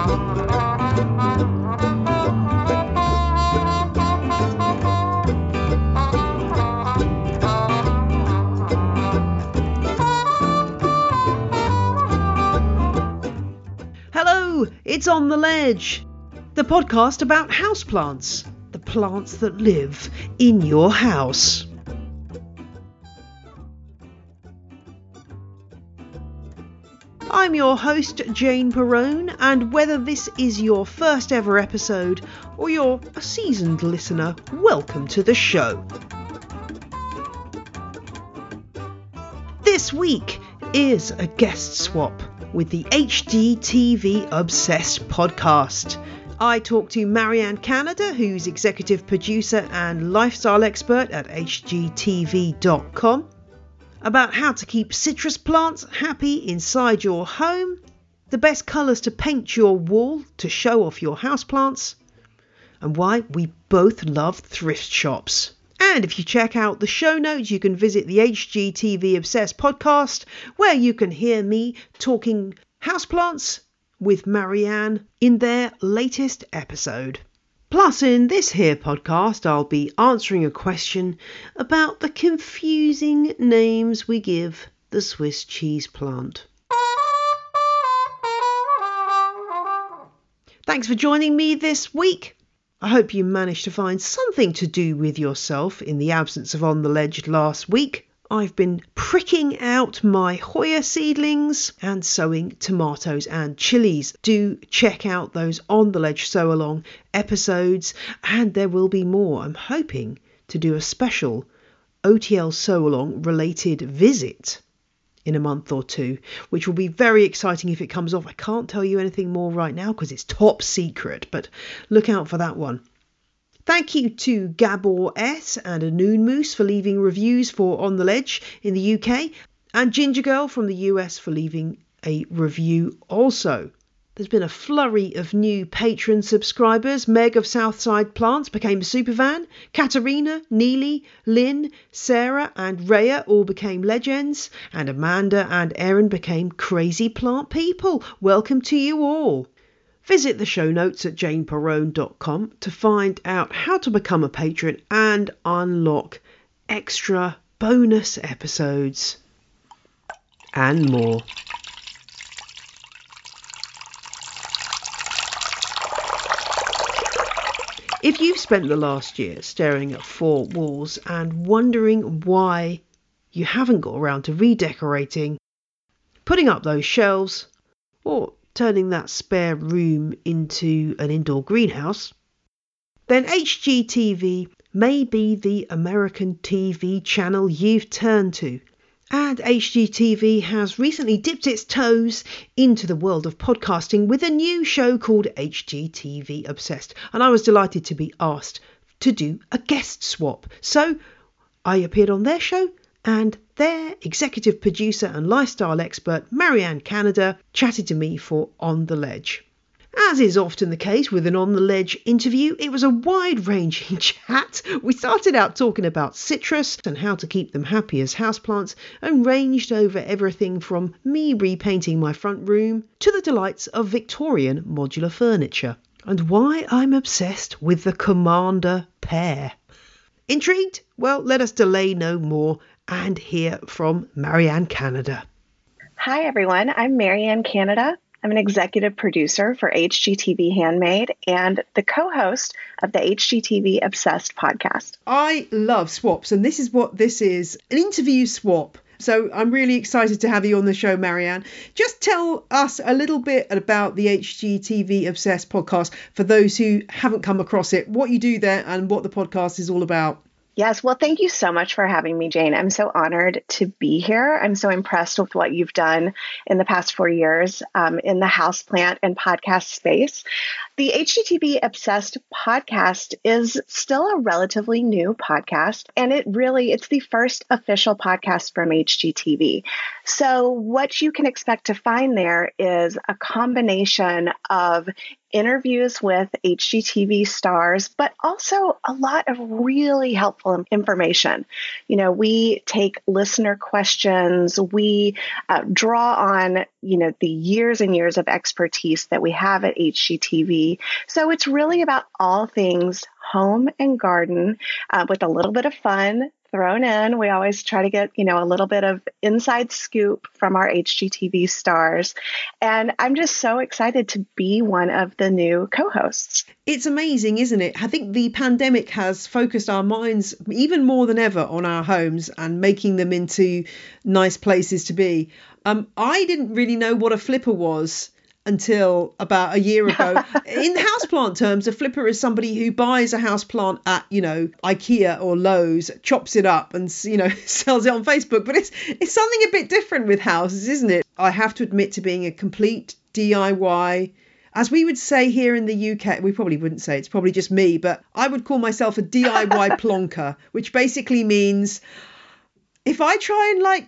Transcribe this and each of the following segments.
Hello, it's On the Ledge, the podcast about houseplants, the plants that live in your house. I'm your host, Jane Perrone, and whether this is your first ever episode or you're a seasoned listener, welcome to the show. This week is a guest swap with the HGTV Obsessed podcast. I talk to Marianne Canada, who's executive producer and lifestyle expert at HGTV.com, about how to keep citrus plants happy inside your home, the best colours to paint your wall to show off your houseplants, and why we both love thrift shops. And if you check out the show notes, you can visit the HGTV Obsessed podcast, where you can hear me talking houseplants with Marianne in their latest episode. Plus, in this here podcast, I'll be answering a question about the confusing names we give the Swiss cheese plant. Thanks for joining me this week. I hope you managed to find something to do with yourself in the absence of On the Ledge last week. I've been pricking out my Hoya seedlings and sowing tomatoes and chilies. Do check out those On the Ledge Sow Along episodes, and there will be more. I'm hoping to do a special OTL Sow Along related visit in a month or two, which will be very exciting if it comes off. I can't tell you anything more right now because it's top secret, but look out for that one. Thank you to Gabor S and a Noon Moose for leaving reviews for On the Ledge in the UK, and Ginger Girl from the US for leaving a review also. There's been a flurry of new patron subscribers. Meg of Southside Plants became a superfan. Katerina, Neely, Lynn, Sarah, and Rhea all became legends. And Amanda and Erin became crazy plant people. Welcome to you all. Visit the show notes at janeperrone.com to find out how to become a patron and unlock extra bonus episodes and more. If you've spent the last year staring at four walls and wondering why you haven't got around to redecorating, putting up those shelves, or turning that spare room into an indoor greenhouse, then HGTV may be the American TV channel you've turned to. And HGTV has recently dipped its toes into the world of podcasting with a new show called HGTV Obsessed. And I was delighted to be asked to do a guest swap. So I appeared on their show and their executive producer and lifestyle expert, Marianne Canada, chatted to me for On the Ledge. As is often the case with an On the Ledge interview, it was a wide ranging chat. We started out talking about citrus and how to keep them happy as houseplants, and ranged over everything from me repainting my front room to the delights of Victorian modular furniture, and why I'm obsessed with the Commander pear. Intrigued? Well, let us delay no more and hear from Marianne Canada. Hi, everyone. I'm Marianne Canada. I'm an executive producer for HGTV Handmade and the co host of the HGTV Obsessed podcast. I love swaps, and this is what this is an interview swap. So I'm really excited to have you on the show, Marianne. Just tell us a little bit about the HGTV Obsessed podcast for those who haven't come across it, what you do there, and what the podcast is all about. Yes, well, thank you so much for having me, Jane. I'm so honored to be here. I'm so impressed with what you've done in the past four years um, in the houseplant and podcast space. The HGTV Obsessed podcast is still a relatively new podcast, and it really it's the first official podcast from HGTV. So what you can expect to find there is a combination of interviews with HGTV stars, but also a lot of really helpful information. You know, we take listener questions, we uh, draw on, you know, the years and years of expertise that we have at HGTV. So it's really about all things home and garden uh, with a little bit of fun thrown in. We always try to get, you know, a little bit of inside scoop from our HGTV stars. And I'm just so excited to be one of the new co-hosts. It's amazing, isn't it? I think the pandemic has focused our minds even more than ever on our homes and making them into nice places to be. Um, I didn't really know what a flipper was until about a year ago. In houseplant terms, a flipper is somebody who buys a houseplant at, you know, IKEA or Lowe's, chops it up and, you know, sells it on Facebook. But it's it's something a bit different with houses, isn't it? I have to admit to being a complete DIY as we would say here in the UK, we probably wouldn't say it's probably just me, but I would call myself a DIY plonker, which basically means if I try and like,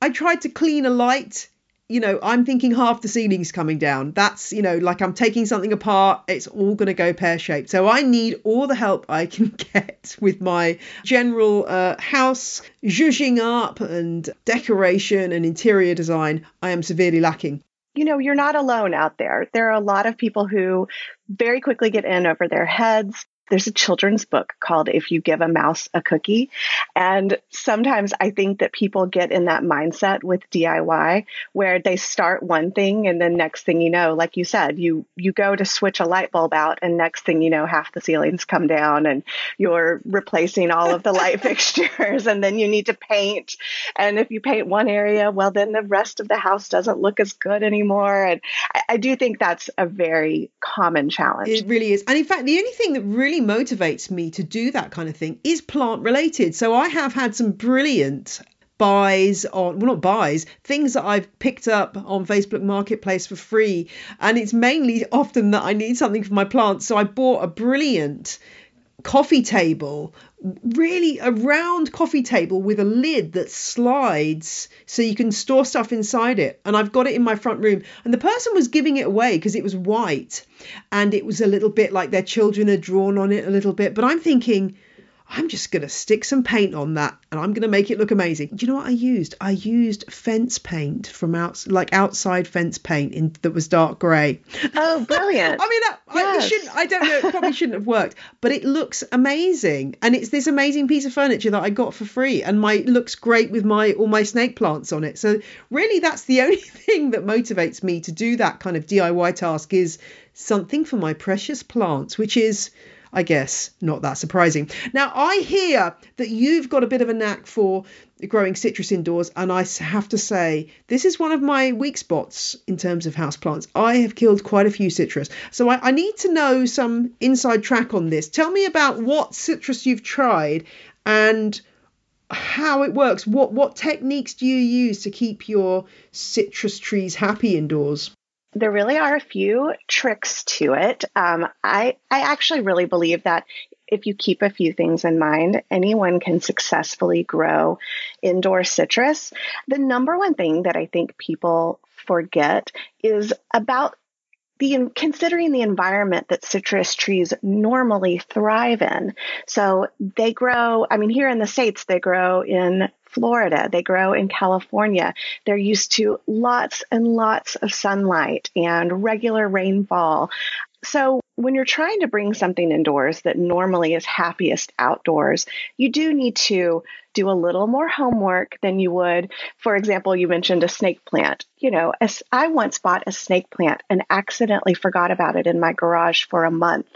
I tried to clean a light you know, I'm thinking half the ceiling's coming down. That's, you know, like I'm taking something apart, it's all going to go pear shaped. So I need all the help I can get with my general uh, house zhuzhing up and decoration and interior design. I am severely lacking. You know, you're not alone out there. There are a lot of people who very quickly get in over their heads there's a children's book called If You Give a Mouse a Cookie. And sometimes I think that people get in that mindset with DIY where they start one thing and then next thing you know, like you said, you you go to switch a light bulb out and next thing you know half the ceilings come down and you're replacing all of the light fixtures and then you need to paint. And if you paint one area, well then the rest of the house doesn't look as good anymore. And I, I do think that's a very common challenge. It really is. And in fact, the only thing that really really motivates me to do that kind of thing is plant related. So I have had some brilliant buys on well not buys things that I've picked up on Facebook Marketplace for free and it's mainly often that I need something for my plants so I bought a brilliant coffee table really a round coffee table with a lid that slides so you can store stuff inside it. And I've got it in my front room. And the person was giving it away because it was white. And it was a little bit like their children had drawn on it a little bit. But I'm thinking I'm just going to stick some paint on that and I'm going to make it look amazing. Do you know what I used? I used fence paint from out, like outside fence paint in, that was dark grey. Oh, brilliant. I mean, I, yes. I, shouldn't, I don't know, it probably shouldn't have worked, but it looks amazing. And it's this amazing piece of furniture that I got for free and my looks great with my all my snake plants on it. So really that's the only thing that motivates me to do that kind of DIY task is something for my precious plants, which is I guess not that surprising. Now, I hear that you've got a bit of a knack for growing citrus indoors, and I have to say, this is one of my weak spots in terms of houseplants. I have killed quite a few citrus, so I, I need to know some inside track on this. Tell me about what citrus you've tried and how it works. What what techniques do you use to keep your citrus trees happy indoors? There really are a few tricks to it. Um, I I actually really believe that if you keep a few things in mind, anyone can successfully grow indoor citrus. The number one thing that I think people forget is about the considering the environment that citrus trees normally thrive in. So they grow, I mean here in the states they grow in Florida, they grow in California. They're used to lots and lots of sunlight and regular rainfall. So, when you're trying to bring something indoors that normally is happiest outdoors, you do need to do a little more homework than you would. For example, you mentioned a snake plant. You know, as I once bought a snake plant and accidentally forgot about it in my garage for a month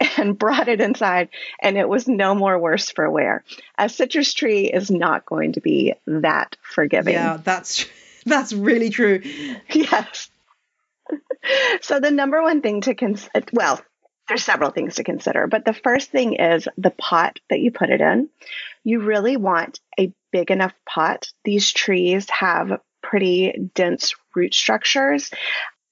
and brought it inside, and it was no more worse for wear. A citrus tree is not going to be that forgiving. Yeah, that's that's really true. Yes. so the number one thing to consider, well, there's several things to consider, but the first thing is the pot that you put it in. You really want a big enough pot. These trees have pretty dense root structures.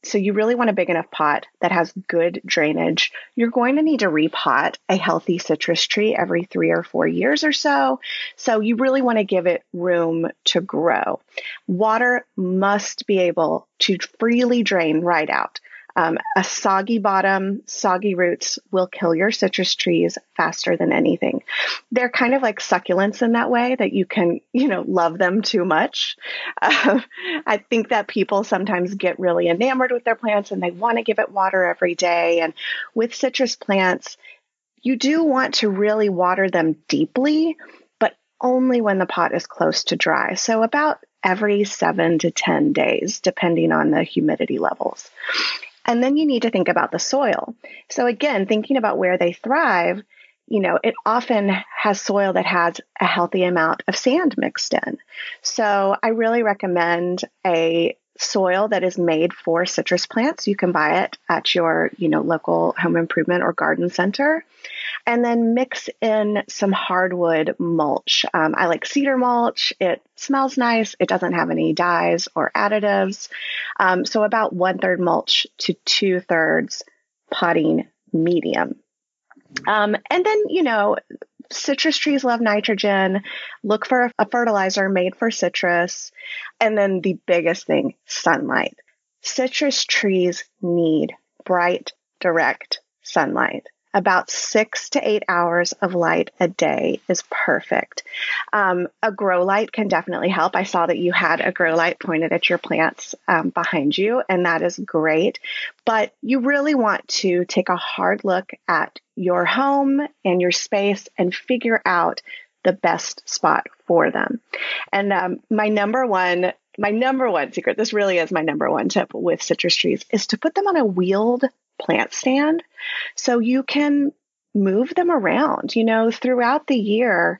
So you really want a big enough pot that has good drainage. You're going to need to repot a healthy citrus tree every three or four years or so. So you really want to give it room to grow. Water must be able to freely drain right out. Um, a soggy bottom, soggy roots will kill your citrus trees faster than anything. They're kind of like succulents in that way that you can, you know, love them too much. Uh, I think that people sometimes get really enamored with their plants and they want to give it water every day. And with citrus plants, you do want to really water them deeply, but only when the pot is close to dry. So about every seven to 10 days, depending on the humidity levels. And then you need to think about the soil. So again, thinking about where they thrive, you know, it often has soil that has a healthy amount of sand mixed in. So I really recommend a soil that is made for citrus plants. You can buy it at your, you know, local home improvement or garden center. And then mix in some hardwood mulch. Um, I like cedar mulch. It smells nice. It doesn't have any dyes or additives. Um, so about one third mulch to two thirds potting medium. Um, and then, you know, citrus trees love nitrogen. Look for a fertilizer made for citrus. And then the biggest thing, sunlight. Citrus trees need bright, direct sunlight. About six to eight hours of light a day is perfect. Um, a grow light can definitely help. I saw that you had a grow light pointed at your plants um, behind you, and that is great. But you really want to take a hard look at your home and your space and figure out the best spot for them. And um, my number one my number one secret, this really is my number one tip with citrus trees, is to put them on a wheeled plant stand so you can move them around. You know, throughout the year,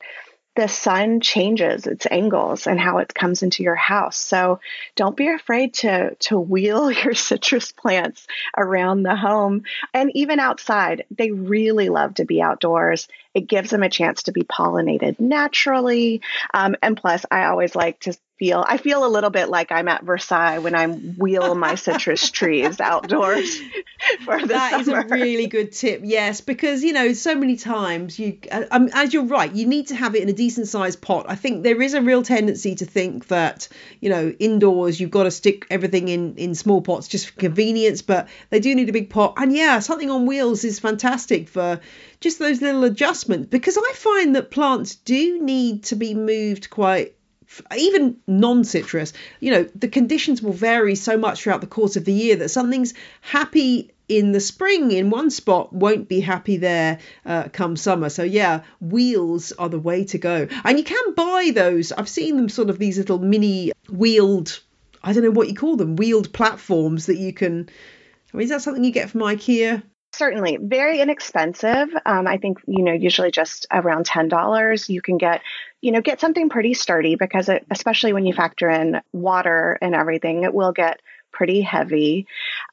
the sun changes its angles and how it comes into your house. So don't be afraid to to wheel your citrus plants around the home and even outside. They really love to be outdoors. It gives them a chance to be pollinated naturally. Um, and plus, I always like to feel I feel a little bit like I'm at Versailles when I'm wheel my citrus trees outdoors for the That summer. is a really good tip. Yes, because you know so many times you uh, um, as you're right, you need to have it in a decent sized pot. I think there is a real tendency to think that you know indoors you've got to stick everything in in small pots just for convenience, but they do need a big pot. And yeah, something on wheels is fantastic for just those little adjustments because I find that plants do need to be moved quite even non-citrus you know the conditions will vary so much throughout the course of the year that something's happy in the spring in one spot won't be happy there uh, come summer. So yeah wheels are the way to go. And you can buy those. I've seen them sort of these little mini wheeled i don't know what you call them wheeled platforms that you can I mean, is that something you get from ikea Certainly, very inexpensive. Um, I think you know usually just around ten dollars. You can get you know get something pretty sturdy because it, especially when you factor in water and everything, it will get pretty heavy.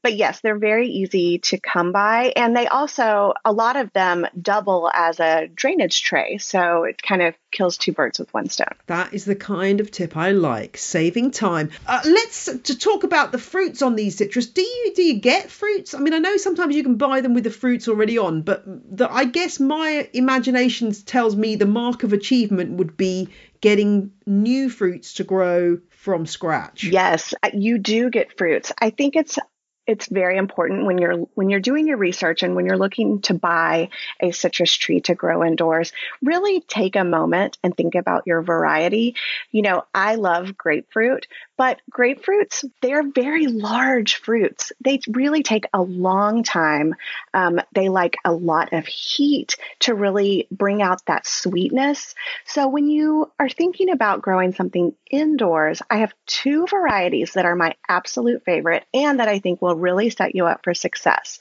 But yes, they're very easy to come by. And they also, a lot of them double as a drainage tray. So it kind of kills two birds with one stone. That is the kind of tip I like, saving time. Uh, let's to talk about the fruits on these citrus. Do you do you get fruits? I mean, I know sometimes you can buy them with the fruits already on, but the, I guess my imagination tells me the mark of achievement would be getting new fruits to grow from scratch. Yes, you do get fruits. I think it's it's very important when you're when you're doing your research and when you're looking to buy a citrus tree to grow indoors really take a moment and think about your variety you know i love grapefruit but grapefruits they're very large fruits they really take a long time um, they like a lot of heat to really bring out that sweetness so when you are thinking about growing something indoors i have two varieties that are my absolute favorite and that i think will will really set you up for success.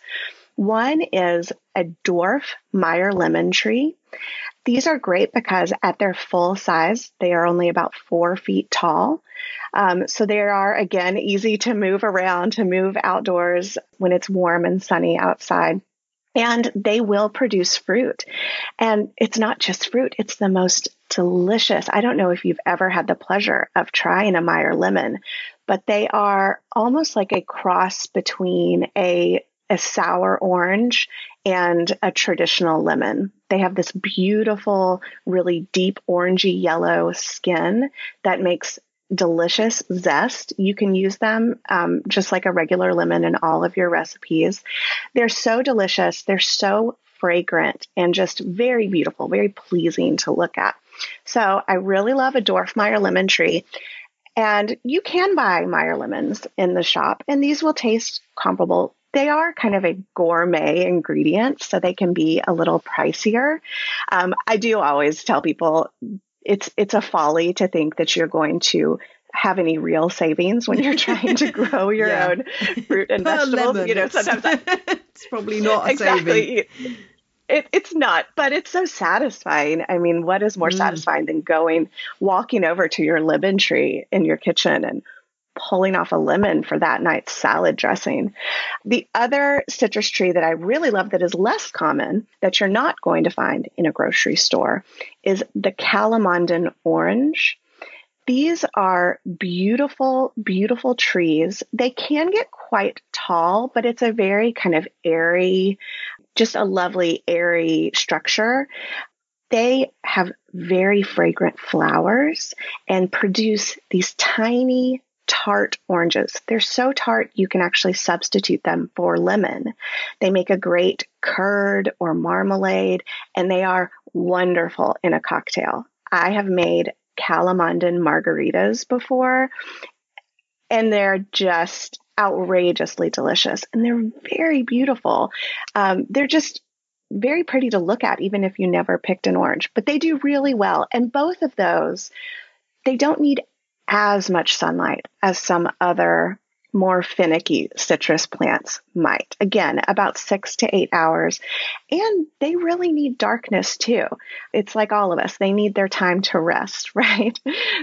One is a dwarf Meyer lemon tree. These are great because at their full size, they are only about four feet tall. Um, so they are, again, easy to move around, to move outdoors when it's warm and sunny outside. And they will produce fruit. And it's not just fruit, it's the most delicious. I don't know if you've ever had the pleasure of trying a Meyer lemon, but they are almost like a cross between a, a sour orange and a traditional lemon. They have this beautiful, really deep orangey yellow skin that makes delicious zest. You can use them um, just like a regular lemon in all of your recipes. They're so delicious. They're so fragrant and just very beautiful, very pleasing to look at. So I really love a dwarf Meyer lemon tree. And you can buy Meyer lemons in the shop, and these will taste comparable. They are kind of a gourmet ingredient, so they can be a little pricier. Um, I do always tell people it's it's a folly to think that you're going to have any real savings when you're trying to grow your yeah. own fruit and vegetables. Lemon. You know, sometimes it's probably not exactly. Saving. It, it's not, but it's so satisfying. I mean, what is more mm. satisfying than going, walking over to your lemon tree in your kitchen and pulling off a lemon for that night's salad dressing. The other citrus tree that I really love that is less common that you're not going to find in a grocery store is the Calamondin orange. These are beautiful, beautiful trees. They can get quite tall, but it's a very kind of airy, just a lovely airy structure. They have very fragrant flowers and produce these tiny tart oranges. They're so tart you can actually substitute them for lemon. They make a great curd or marmalade, and they are wonderful in a cocktail. I have made Calamondin margaritas before, and they're just outrageously delicious and they're very beautiful. Um, they're just very pretty to look at, even if you never picked an orange, but they do really well. And both of those, they don't need as much sunlight as some other more finicky citrus plants might. Again, about six to eight hours. And they really need darkness too. It's like all of us, they need their time to rest, right?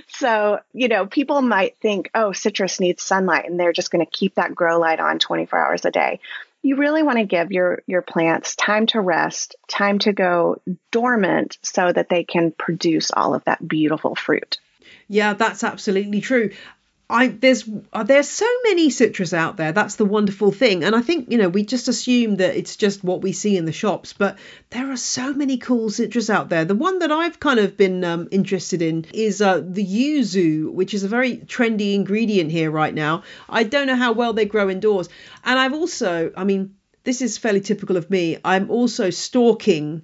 So, you know, people might think, oh, citrus needs sunlight and they're just going to keep that grow light on 24 hours a day. You really want to give your, your plants time to rest, time to go dormant so that they can produce all of that beautiful fruit. Yeah, that's absolutely true. I there's uh, there's so many citrus out there. That's the wonderful thing. And I think you know we just assume that it's just what we see in the shops, but there are so many cool citrus out there. The one that I've kind of been um, interested in is uh, the yuzu, which is a very trendy ingredient here right now. I don't know how well they grow indoors, and I've also, I mean, this is fairly typical of me. I'm also stalking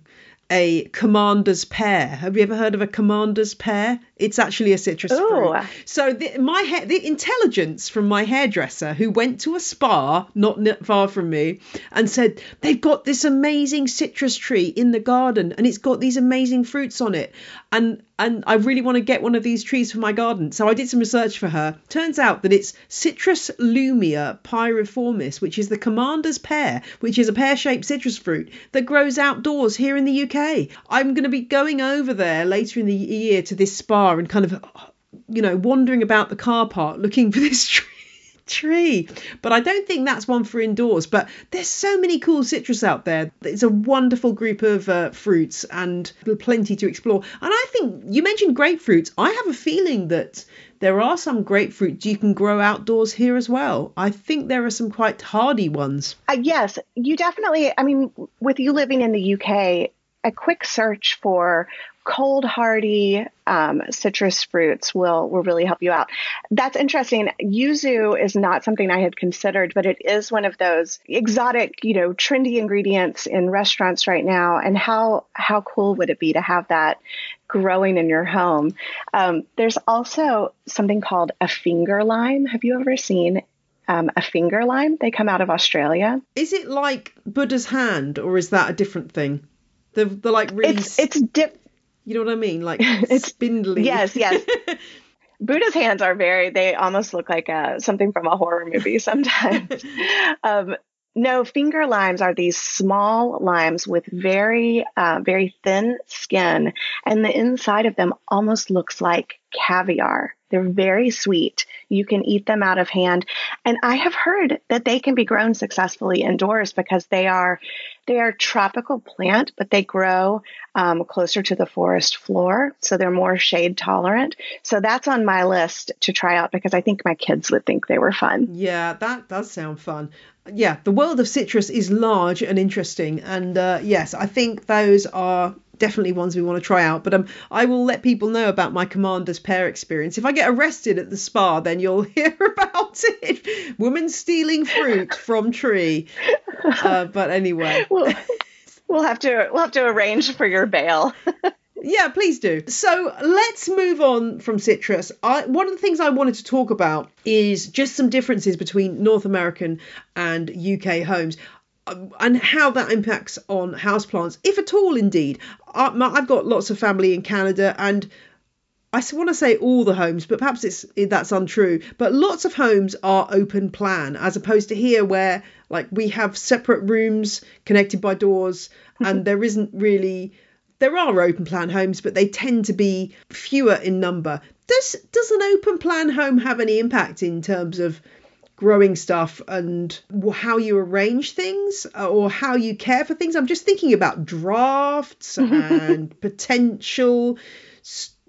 a commander's pear. Have you ever heard of a commander's pear? It's actually a citrus Ooh. fruit. So the, my ha- the intelligence from my hairdresser who went to a spa not far from me and said they've got this amazing citrus tree in the garden and it's got these amazing fruits on it and and I really want to get one of these trees for my garden. So I did some research for her. Turns out that it's Citrus lumia pyriformis, which is the commander's pear, which is a pear-shaped citrus fruit that grows outdoors here in the UK. I'm going to be going over there later in the year to this spa car and kind of, you know, wandering about the car park looking for this tree tree. But I don't think that's one for indoors. But there's so many cool citrus out there. It's a wonderful group of uh, fruits and plenty to explore. And I think you mentioned grapefruits. I have a feeling that there are some grapefruits you can grow outdoors here as well. I think there are some quite hardy ones. Uh, yes, you definitely. I mean, with you living in the UK, a quick search for cold hardy um, citrus fruits will will really help you out. That's interesting. Yuzu is not something I had considered, but it is one of those exotic, you know, trendy ingredients in restaurants right now. And how how cool would it be to have that growing in your home? Um, there's also something called a finger lime. Have you ever seen um, a finger lime. They come out of Australia. Is it like Buddha's hand, or is that a different thing? The the like really. It's it's dip. You know what I mean? Like it's spindly. Yes, yes. Buddha's hands are very, they almost look like uh, something from a horror movie sometimes. um, no, finger limes are these small limes with very, uh, very thin skin, and the inside of them almost looks like caviar. They're very sweet. You can eat them out of hand. And I have heard that they can be grown successfully indoors because they are they are tropical plant, but they grow um, closer to the forest floor, so they're more shade tolerant. So that's on my list to try out because I think my kids would think they were fun. Yeah, that does sound fun. Yeah, the world of citrus is large and interesting, and uh, yes, I think those are definitely ones we want to try out. But um, I will let people know about my commander's pear experience. If I get arrested at the spa, then you'll hear about it. Woman stealing fruit from tree. Uh, but anyway. We'll, we'll have to we'll have to arrange for your bail. Yeah, please do. So let's move on from citrus. I, one of the things I wanted to talk about is just some differences between North American and UK homes um, and how that impacts on houseplants, if at all, indeed. I've got lots of family in Canada and I want to say all the homes, but perhaps it's that's untrue. But lots of homes are open plan, as opposed to here, where like we have separate rooms connected by doors, and there isn't really there are open plan homes, but they tend to be fewer in number. Does does an open plan home have any impact in terms of growing stuff and how you arrange things uh, or how you care for things? I'm just thinking about drafts and potential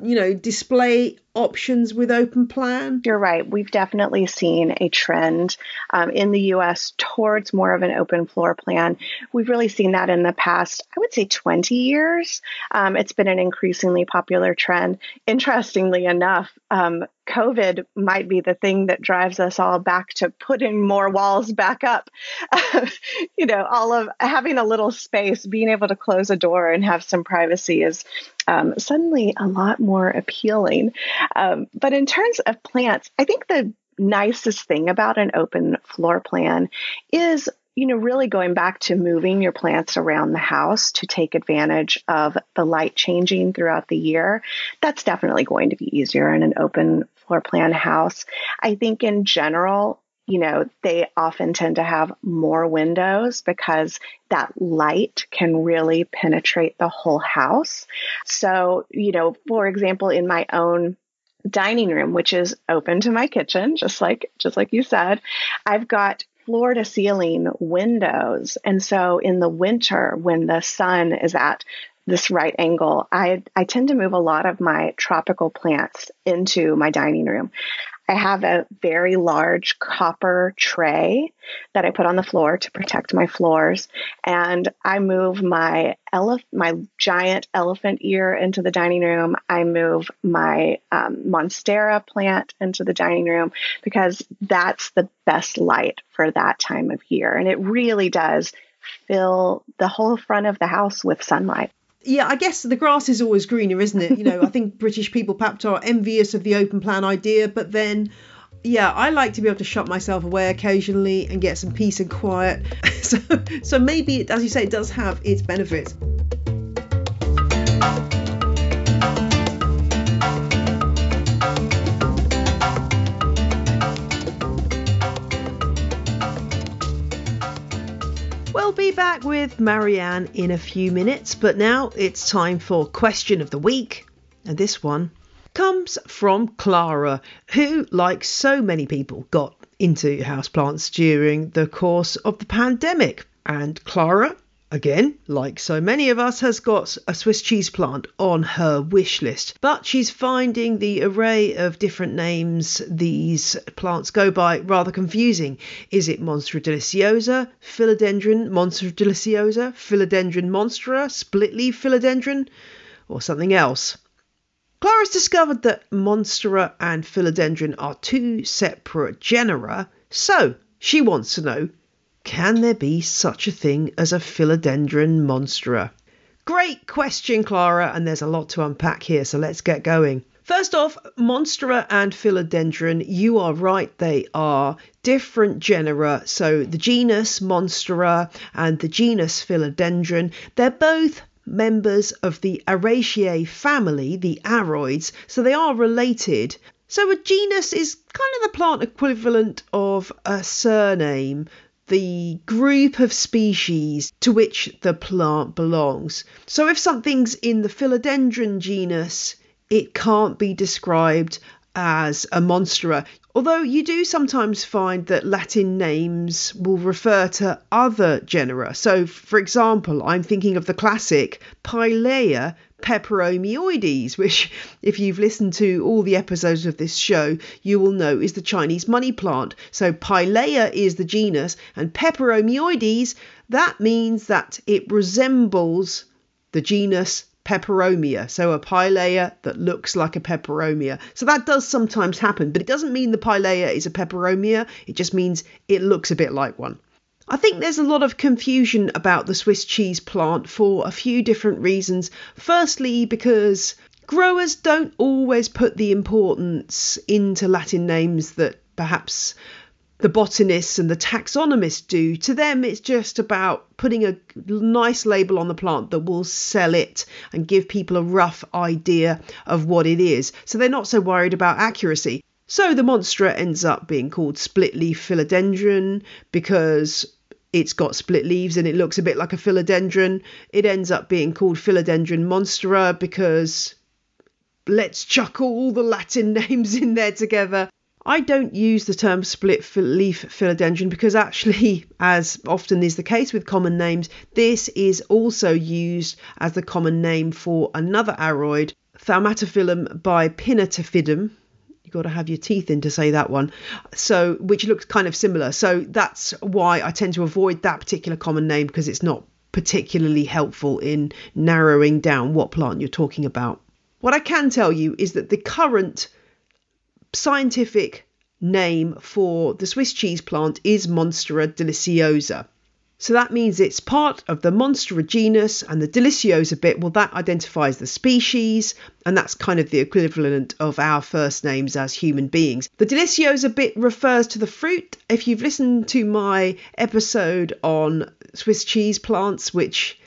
you know, display options with open plan? You're right. We've definitely seen a trend um, in the US towards more of an open floor plan. We've really seen that in the past, I would say 20 years. Um, it's been an increasingly popular trend. Interestingly enough, um, COVID might be the thing that drives us all back to putting more walls back up. you know, all of having a little space, being able to close a door and have some privacy is um, suddenly a lot more appealing. Um, but in terms of plants, I think the nicest thing about an open floor plan is you know, really going back to moving your plants around the house to take advantage of the light changing throughout the year, that's definitely going to be easier in an open floor plan house. I think in general, you know, they often tend to have more windows because that light can really penetrate the whole house. So, you know, for example, in my own dining room, which is open to my kitchen, just like just like you said, I've got floor to ceiling windows. And so in the winter, when the sun is at this right angle, I, I tend to move a lot of my tropical plants into my dining room. I have a very large copper tray that I put on the floor to protect my floors, and I move my elef- my giant elephant ear into the dining room. I move my um, monstera plant into the dining room because that's the best light for that time of year, and it really does fill the whole front of the house with sunlight yeah, I guess the grass is always greener, isn't it? You know, I think British people perhaps are envious of the open plan idea, but then, yeah, I like to be able to shut myself away occasionally and get some peace and quiet. so, so maybe, as you say, it does have its benefits. Be back with Marianne in a few minutes, but now it's time for question of the week. And this one comes from Clara, who, like so many people, got into houseplants during the course of the pandemic. And Clara again, like so many of us, has got a Swiss cheese plant on her wish list. But she's finding the array of different names these plants go by rather confusing. Is it Monstera deliciosa, Philodendron Monstera deliciosa, Philodendron monstera, split leaf Philodendron, or something else? Clara's discovered that Monstera and Philodendron are two separate genera, so she wants to know can there be such a thing as a philodendron monstera? Great question, Clara, and there's a lot to unpack here, so let's get going. First off, Monstera and Philodendron, you are right, they are different genera. So the genus Monstera and the genus Philodendron, they're both members of the Araceae family, the aroids, so they are related. So a genus is kind of the plant equivalent of a surname the group of species to which the plant belongs. So if something's in the philodendron genus, it can't be described as a monstera. Although you do sometimes find that Latin names will refer to other genera. So, for example, I'm thinking of the classic Pilea peperomioides, which, if you've listened to all the episodes of this show, you will know is the Chinese money plant. So, Pilea is the genus, and peperomioides, that means that it resembles the genus peperomia. So a pilea that looks like a peperomia. So that does sometimes happen, but it doesn't mean the pilea is a peperomia. It just means it looks a bit like one. I think there's a lot of confusion about the Swiss cheese plant for a few different reasons. Firstly, because growers don't always put the importance into Latin names that perhaps the botanists and the taxonomists do. To them, it's just about putting a nice label on the plant that will sell it and give people a rough idea of what it is. So they're not so worried about accuracy. So the monstera ends up being called split leaf philodendron because it's got split leaves and it looks a bit like a philodendron. It ends up being called Philodendron monstera because let's chuck all the Latin names in there together. I don't use the term split leaf philodendron because actually, as often is the case with common names, this is also used as the common name for another aroid, Thaumatophyllum bipinnatifidum, you've got to have your teeth in to say that one. So, which looks kind of similar. So that's why I tend to avoid that particular common name because it's not particularly helpful in narrowing down what plant you're talking about. What I can tell you is that the current scientific name for the Swiss cheese plant is Monstera deliciosa. So that means it's part of the Monstera genus, and the Deliciosa bit, well, that identifies the species, and that's kind of the equivalent of our first names as human beings. The Deliciosa bit refers to the fruit. If you've listened to my episode on Swiss cheese plants, which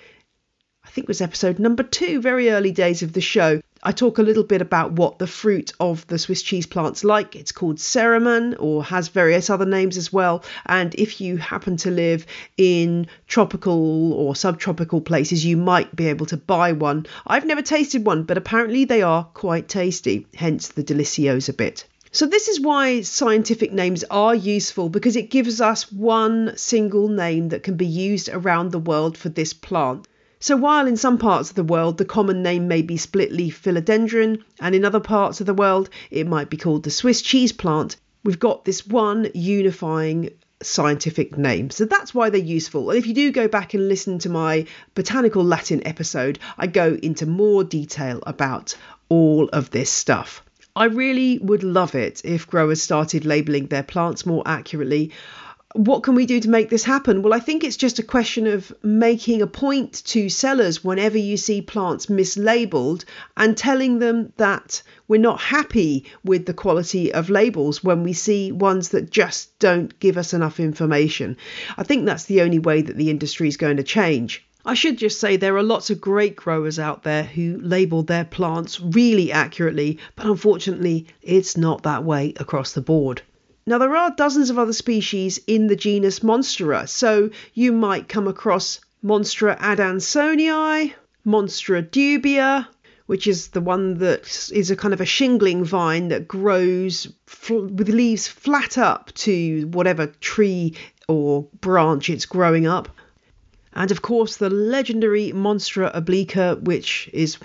I think was episode number two, very early days of the show. I talk a little bit about what the fruit of the Swiss cheese plant's like. It's called Ceriman or has various other names as well. And if you happen to live in tropical or subtropical places, you might be able to buy one. I've never tasted one, but apparently they are quite tasty, hence the Deliciosa bit. So, this is why scientific names are useful because it gives us one single name that can be used around the world for this plant. So while in some parts of the world the common name may be split leaf philodendron, and in other parts of the world it might be called the Swiss cheese plant, we've got this one unifying scientific name. So that's why they're useful. And if you do go back and listen to my botanical Latin episode, I go into more detail about all of this stuff. I really would love it if growers started labelling their plants more accurately what can we do to make this happen? Well, I think it's just a question of making a point to sellers whenever you see plants mislabeled and telling them that we're not happy with the quality of labels when we see ones that just don't give us enough information. I think that's the only way that the industry is going to change. I should just say there are lots of great growers out there who label their plants really accurately, but unfortunately, it's not that way across the board. Now, there are dozens of other species in the genus Monstera, so you might come across Monstera adansonii, Monstera dubia, which is the one that is a kind of a shingling vine that grows fl- with leaves flat up to whatever tree or branch it's growing up. And of course, the legendary Monstera obliqua, which is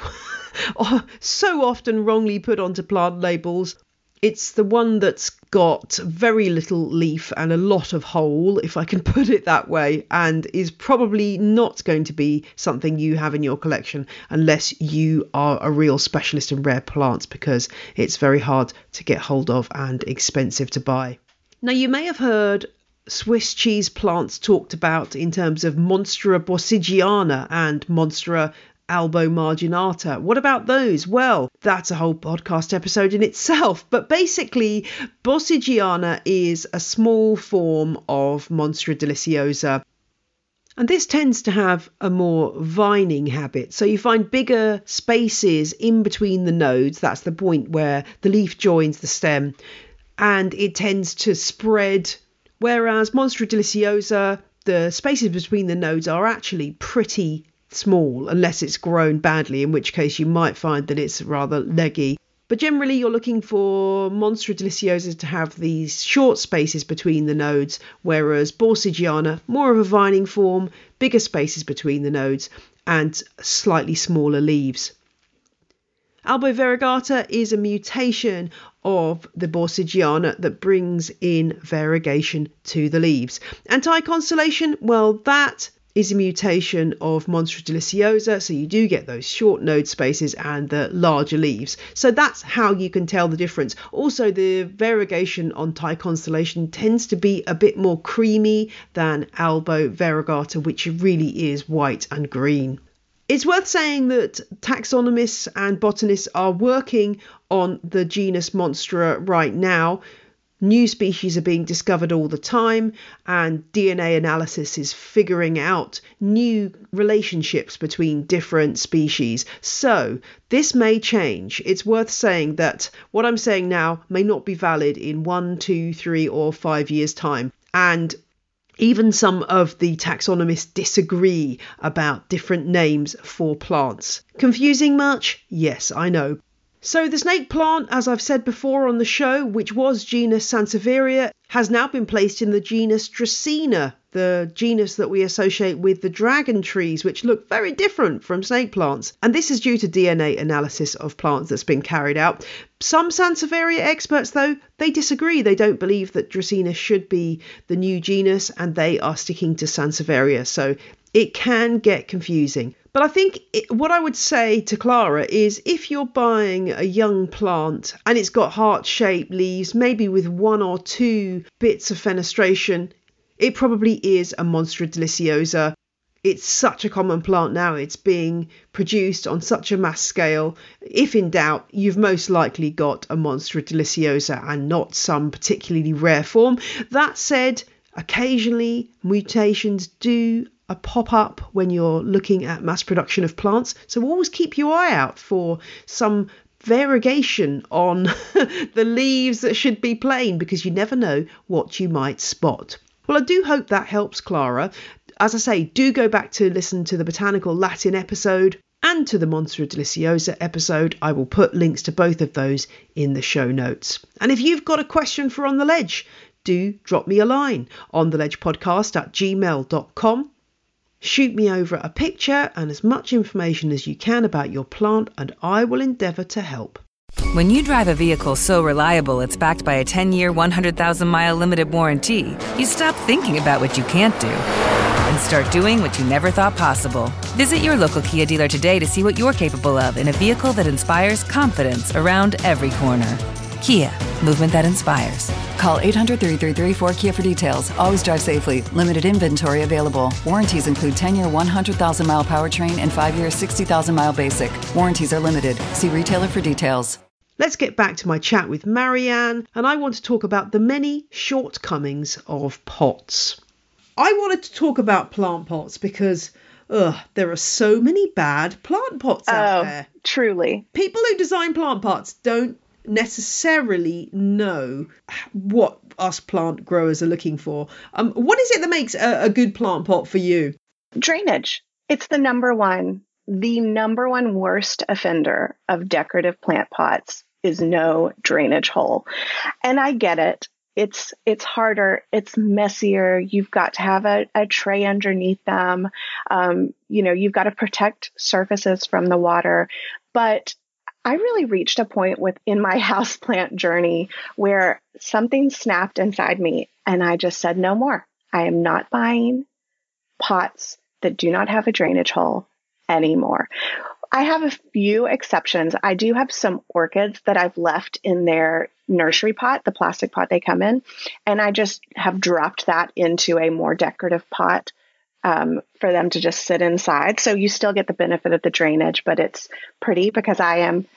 so often wrongly put onto plant labels. It's the one that's got very little leaf and a lot of hole, if I can put it that way, and is probably not going to be something you have in your collection unless you are a real specialist in rare plants because it's very hard to get hold of and expensive to buy. Now, you may have heard Swiss cheese plants talked about in terms of Monstera borsigiana and Monstera Albo marginata. What about those? Well, that's a whole podcast episode in itself. But basically, Borsigiana is a small form of Monstera deliciosa. And this tends to have a more vining habit. So you find bigger spaces in between the nodes. That's the point where the leaf joins the stem. And it tends to spread. Whereas Monstera deliciosa, the spaces between the nodes are actually pretty small unless it's grown badly, in which case you might find that it's rather leggy. But generally, you're looking for Monstera deliciosa to have these short spaces between the nodes, whereas Borsigiana, more of a vining form, bigger spaces between the nodes, and slightly smaller leaves. Albo variegata is a mutation of the Borsigiana that brings in variegation to the leaves. And Thai constellation, well, that is a mutation of Monstera deliciosa, so you do get those short node spaces and the larger leaves. So that's how you can tell the difference. Also, the variegation on Thai constellation tends to be a bit more creamy than Albo variegata, which really is white and green. It's worth saying that taxonomists and botanists are working on the genus Monstera right now New species are being discovered all the time, and DNA analysis is figuring out new relationships between different species. So, this may change. It's worth saying that what I'm saying now may not be valid in one, two, three, or five years' time. And even some of the taxonomists disagree about different names for plants. Confusing much? Yes, I know. So, the snake plant, as I've said before on the show, which was genus Sansevieria, has now been placed in the genus Dracaena, the genus that we associate with the dragon trees, which look very different from snake plants. And this is due to DNA analysis of plants that's been carried out. Some Sansevieria experts, though, they disagree. They don't believe that Dracaena should be the new genus, and they are sticking to Sansevieria. So, it can get confusing. But I think it, what I would say to Clara is if you're buying a young plant and it's got heart shaped leaves, maybe with one or two bits of fenestration, it probably is a Monstera deliciosa. It's such a common plant now, it's being produced on such a mass scale. If in doubt, you've most likely got a Monstera deliciosa and not some particularly rare form. That said, occasionally mutations do a pop up when you're looking at mass production of plants. So always keep your eye out for some variegation on the leaves that should be plain because you never know what you might spot. Well, I do hope that helps Clara. As I say, do go back to listen to the Botanical Latin episode and to the Monstera Deliciosa episode. I will put links to both of those in the show notes. And if you've got a question for On the Ledge, do drop me a line on the ledge podcast at gmail.com Shoot me over a picture and as much information as you can about your plant, and I will endeavour to help. When you drive a vehicle so reliable it's backed by a 10 year, 100,000 mile limited warranty, you stop thinking about what you can't do and start doing what you never thought possible. Visit your local Kia dealer today to see what you're capable of in a vehicle that inspires confidence around every corner. Kia, movement that inspires. Call 800 333 4KIA for details. Always drive safely. Limited inventory available. Warranties include 10 year 100,000 mile powertrain and 5 year 60,000 mile basic. Warranties are limited. See retailer for details. Let's get back to my chat with Marianne, and I want to talk about the many shortcomings of pots. I wanted to talk about plant pots because ugh, there are so many bad plant pots out oh, there. Truly. People who design plant pots don't necessarily know what us plant growers are looking for. Um, what is it that makes a, a good plant pot for you? Drainage. It's the number one, the number one worst offender of decorative plant pots is no drainage hole. And I get it. It's it's harder. It's messier. You've got to have a, a tray underneath them. Um, you know, you've got to protect surfaces from the water. But I really reached a point within my houseplant journey where something snapped inside me and I just said, no more. I am not buying pots that do not have a drainage hole anymore. I have a few exceptions. I do have some orchids that I've left in their nursery pot, the plastic pot they come in, and I just have dropped that into a more decorative pot um, for them to just sit inside. So you still get the benefit of the drainage, but it's pretty because I am.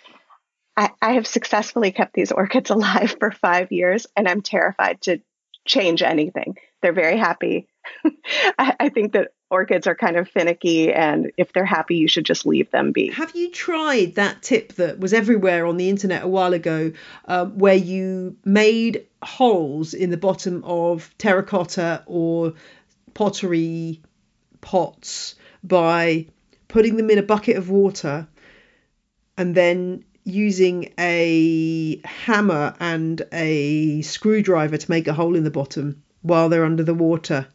I, I have successfully kept these orchids alive for five years, and I'm terrified to change anything. They're very happy. I, I think that orchids are kind of finicky, and if they're happy, you should just leave them be. Have you tried that tip that was everywhere on the internet a while ago, um, where you made holes in the bottom of terracotta or pottery pots by putting them in a bucket of water and then using a hammer and a screwdriver to make a hole in the bottom while they're under the water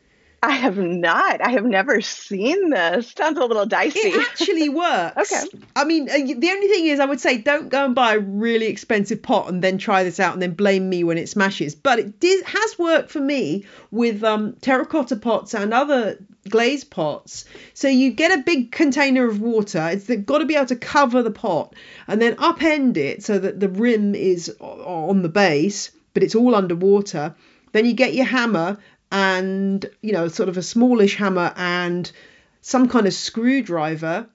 I have not. I have never seen this. Sounds a little dicey. It actually works. okay. I mean, uh, the only thing is, I would say don't go and buy a really expensive pot and then try this out and then blame me when it smashes. But it did, has worked for me with um, terracotta pots and other glazed pots. So you get a big container of water. It's got to be able to cover the pot and then upend it so that the rim is on the base, but it's all underwater. Then you get your hammer and you know sort of a smallish hammer and some kind of screwdriver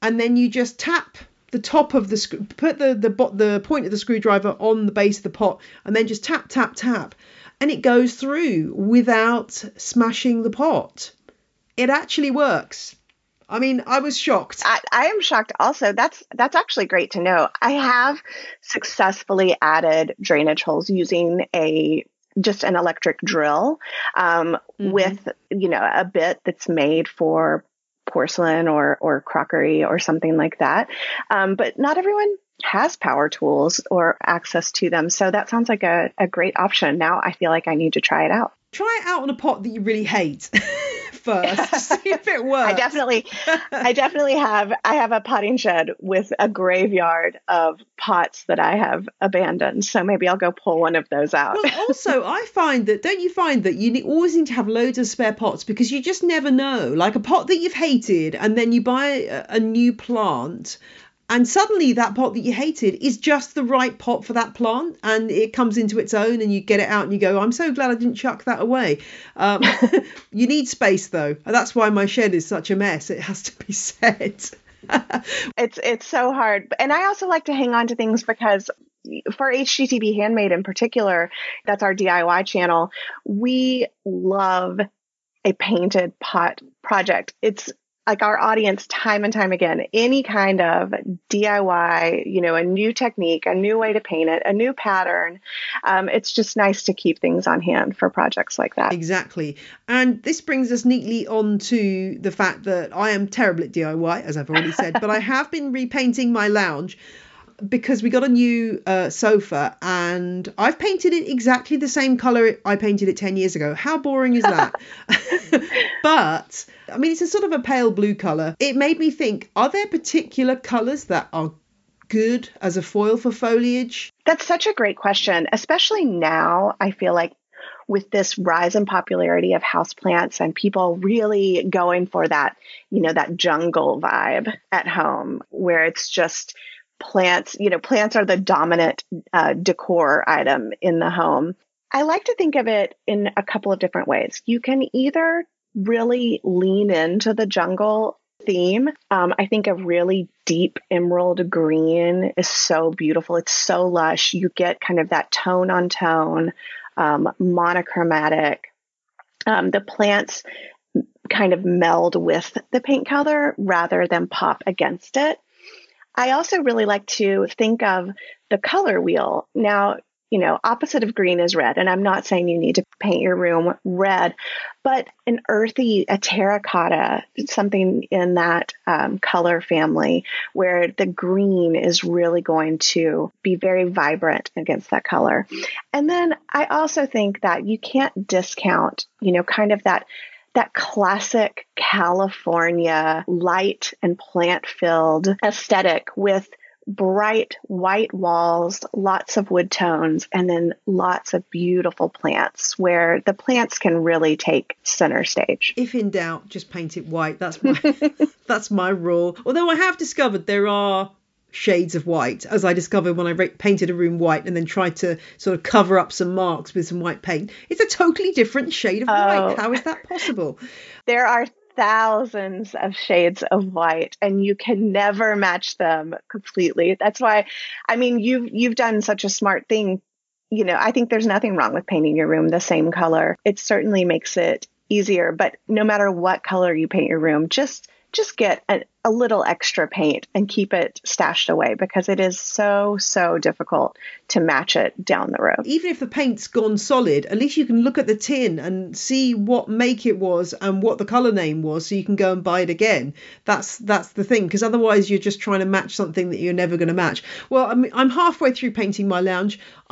and then you just tap the top of the put the the the point of the screwdriver on the base of the pot and then just tap tap tap and it goes through without smashing the pot it actually works I mean, I was shocked. I, I, am shocked also. That's that's actually great to know. I have successfully added drainage holes using a just an electric drill um, mm-hmm. with you know a bit that's made for porcelain or or crockery or something like that. Um, but not everyone has power tools or access to them. So that sounds like a, a great option. Now I feel like I need to try it out. Try it out on a pot that you really hate. first, see if it works. I definitely, I definitely have. I have a potting shed with a graveyard of pots that I have abandoned. So maybe I'll go pull one of those out. Well, also, I find that don't you find that you always need to have loads of spare pots because you just never know. Like a pot that you've hated, and then you buy a, a new plant and suddenly that pot that you hated is just the right pot for that plant and it comes into its own and you get it out and you go i'm so glad i didn't chuck that away. Um, you need space though. That's why my shed is such a mess. It has to be said it's it's so hard. And i also like to hang on to things because for hgtv handmade in particular that's our diy channel we love a painted pot project. It's like our audience time and time again any kind of diy you know a new technique a new way to paint it a new pattern um, it's just nice to keep things on hand for projects like that. Exactly. And this brings us neatly on to the fact that i am terrible at diy as i've already said but i have been repainting my lounge because we got a new uh, sofa and I've painted it exactly the same color I painted it 10 years ago. How boring is that? but I mean, it's a sort of a pale blue color. It made me think are there particular colors that are good as a foil for foliage? That's such a great question, especially now. I feel like with this rise in popularity of houseplants and people really going for that, you know, that jungle vibe at home where it's just plants, you know, plants are the dominant uh, decor item in the home. I like to think of it in a couple of different ways. You can either really lean into the jungle theme. Um, I think a really deep emerald green is so beautiful. It's so lush. You get kind of that tone on tone, um, monochromatic. Um, the plants kind of meld with the paint color rather than pop against it. I also really like to think of the color wheel. Now, you know, opposite of green is red. And I'm not saying you need to paint your room red, but an earthy, a terracotta, something in that um, color family where the green is really going to be very vibrant against that color. And then I also think that you can't discount, you know, kind of that that classic California light and plant filled aesthetic with bright white walls, lots of wood tones, and then lots of beautiful plants where the plants can really take center stage. If in doubt, just paint it white. That's my that's my rule. Although I have discovered there are shades of white, as I discovered when I re- painted a room white and then tried to sort of cover up some marks with some white paint. It's a totally different shade of oh. white. How is that possible? There are thousands of shades of white and you can never match them completely. That's why I mean you've you've done such a smart thing. You know, I think there's nothing wrong with painting your room the same color. It certainly makes it easier, but no matter what color you paint your room, just just get a, a little extra paint and keep it stashed away because it is so, so difficult to match it down the road. Even if the paint's gone solid, at least you can look at the tin and see what make it was and what the color name was so you can go and buy it again. That's that's the thing because otherwise you're just trying to match something that you're never going to match. Well, I'm I'm halfway through painting my lounge.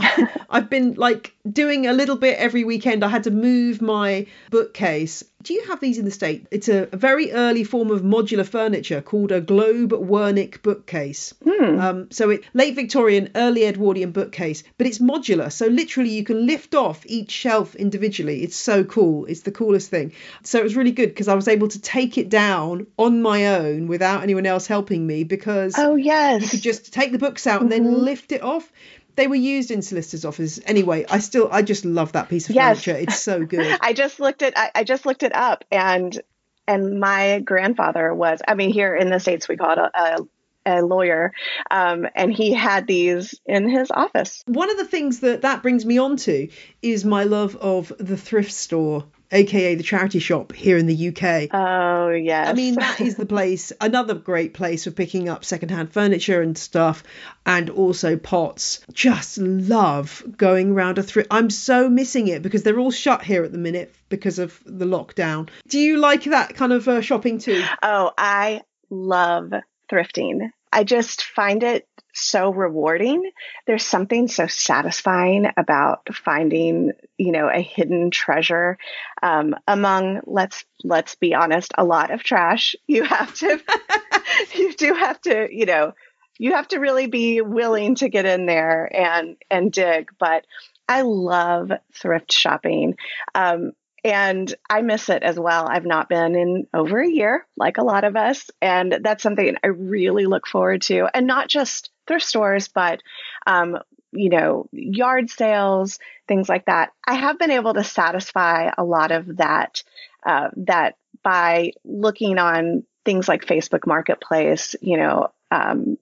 I've been like doing a little bit every weekend. I had to move my bookcase do you have these in the state? It's a, a, very early form of modular furniture called a Globe Wernicke bookcase. Hmm. Um, so it late Victorian, early Edwardian bookcase, but it's modular. So literally, you can lift off each shelf individually. It's so cool. It's the coolest thing. So it was really good because I was able to take it down on my own without anyone else helping me because oh yes, you could just take the books out and mm-hmm. then lift it off they were used in solicitors' offices anyway. I still, I just love that piece of yes. furniture. It's so good. I just looked at, I, I, just looked it up, and and my grandfather was, I mean, here in the states we call it a, a a lawyer, um, and he had these in his office. One of the things that that brings me on to is my love of the thrift store aka the charity shop here in the UK. Oh, yes. I mean, that is the place, another great place for picking up secondhand furniture and stuff, and also pots. Just love going around a thrift. I'm so missing it because they're all shut here at the minute because of the lockdown. Do you like that kind of uh, shopping too? Oh, I love thrifting. I just find it so rewarding. There's something so satisfying about finding, you know, a hidden treasure um, among let's let's be honest, a lot of trash. You have to, you do have to, you know, you have to really be willing to get in there and and dig. But I love thrift shopping. Um, and I miss it as well. I've not been in over a year, like a lot of us. And that's something I really look forward to. And not just thrift stores, but, um, you know, yard sales, things like that. I have been able to satisfy a lot of that, uh, that by looking on things like Facebook Marketplace, you know, um,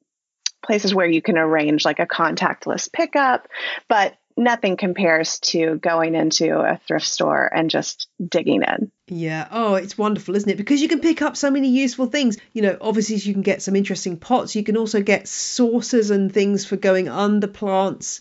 places where you can arrange like a contactless pickup, but nothing compares to going into a thrift store and just digging in. Yeah. Oh, it's wonderful, isn't it? Because you can pick up so many useful things. You know, obviously you can get some interesting pots. You can also get saucers and things for going under plants.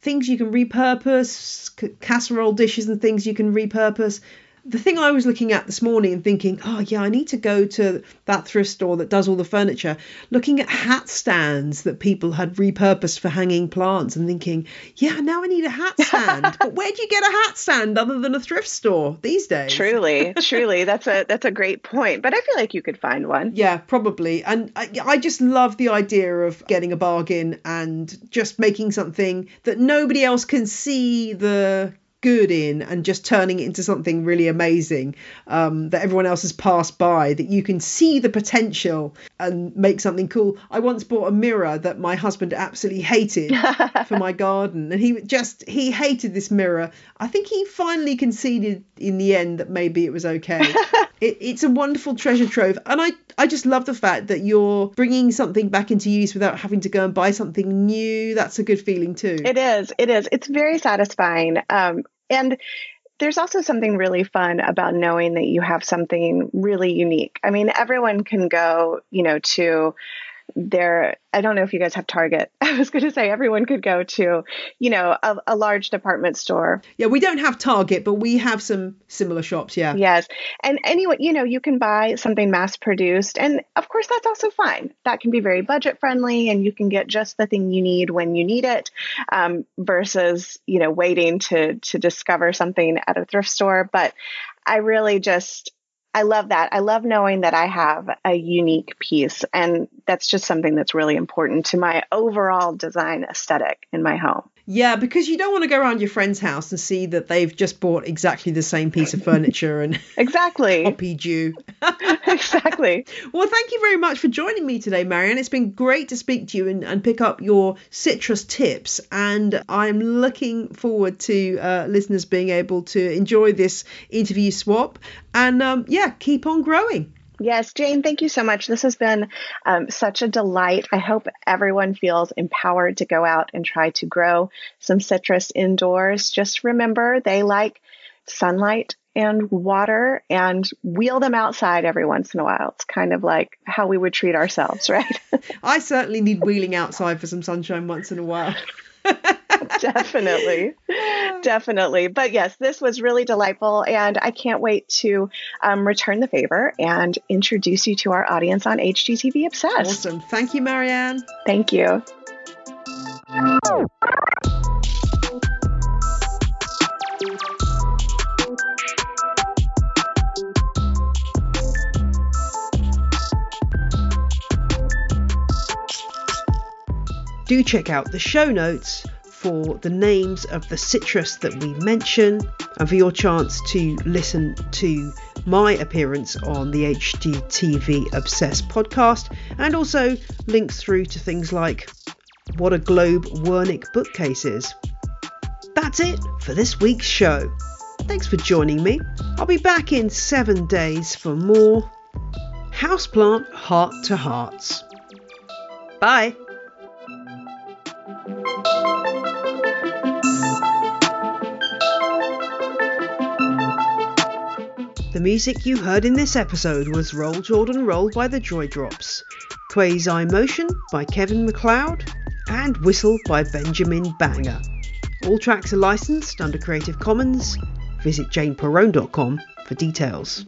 Things you can repurpose, casserole dishes and things you can repurpose the thing I was looking at this morning and thinking, oh yeah, I need to go to that thrift store that does all the furniture, looking at hat stands that people had repurposed for hanging plants and thinking, yeah, now I need a hat stand. but where do you get a hat stand other than a thrift store these days? Truly, truly, that's a that's a great point. But I feel like you could find one. Yeah, probably. And I, I just love the idea of getting a bargain and just making something that nobody else can see the good in and just turning it into something really amazing um, that everyone else has passed by that you can see the potential and make something cool. I once bought a mirror that my husband absolutely hated for my garden and he just he hated this mirror. I think he finally conceded in the end that maybe it was okay it, it's a wonderful treasure trove. And i i just love the fact that you're bringing something back into use without having to go and buy something new. That's a good feeling too. It is. It is. It's very satisfying. Um, and there's also something really fun about knowing that you have something really unique. I mean, everyone can go, you know, to there i don't know if you guys have target. I was going to say everyone could go to you know a, a, large department store. Yeah we don't have target but we have some similar shops yeah. Yes. And anyway you know you can buy something mass produced and of course that's also fine. That can be very budget friendly and you can get just the thing you need when you need it um, versus you know waiting to to discover something at a thrift store. But i really just I love that. I love knowing that I have a unique piece. And that's just something that's really important to my overall design aesthetic in my home. Yeah, because you don't want to go around your friend's house and see that they've just bought exactly the same piece of furniture and exactly copied you. exactly. Well, thank you very much for joining me today, Marianne. It's been great to speak to you and, and pick up your citrus tips. And I'm looking forward to uh, listeners being able to enjoy this interview swap. And um, yeah, keep on growing. Yes, Jane, thank you so much. This has been um, such a delight. I hope everyone feels empowered to go out and try to grow some citrus indoors. Just remember, they like sunlight and water and wheel them outside every once in a while. It's kind of like how we would treat ourselves, right? I certainly need wheeling outside for some sunshine once in a while. definitely. Definitely. But yes this was really delightful and i can't wait to um, return the favor and introduce you to our audience on hgtv obsessed. Awesome. Thank you marianne. Thank you. Do check out the show notes for the names of the citrus that we mention and for your chance to listen to my appearance on the HGTV Obsessed podcast and also links through to things like what a Globe Wernicke bookcase is. That's it for this week's show. Thanks for joining me. I'll be back in seven days for more Houseplant Heart to Hearts. Bye. Music you heard in this episode was Roll Jordan Roll by the Joy Drops, Quasi Motion by Kevin MacLeod, and Whistle by Benjamin Banger. All tracks are licensed under Creative Commons. Visit janeperrone.com for details.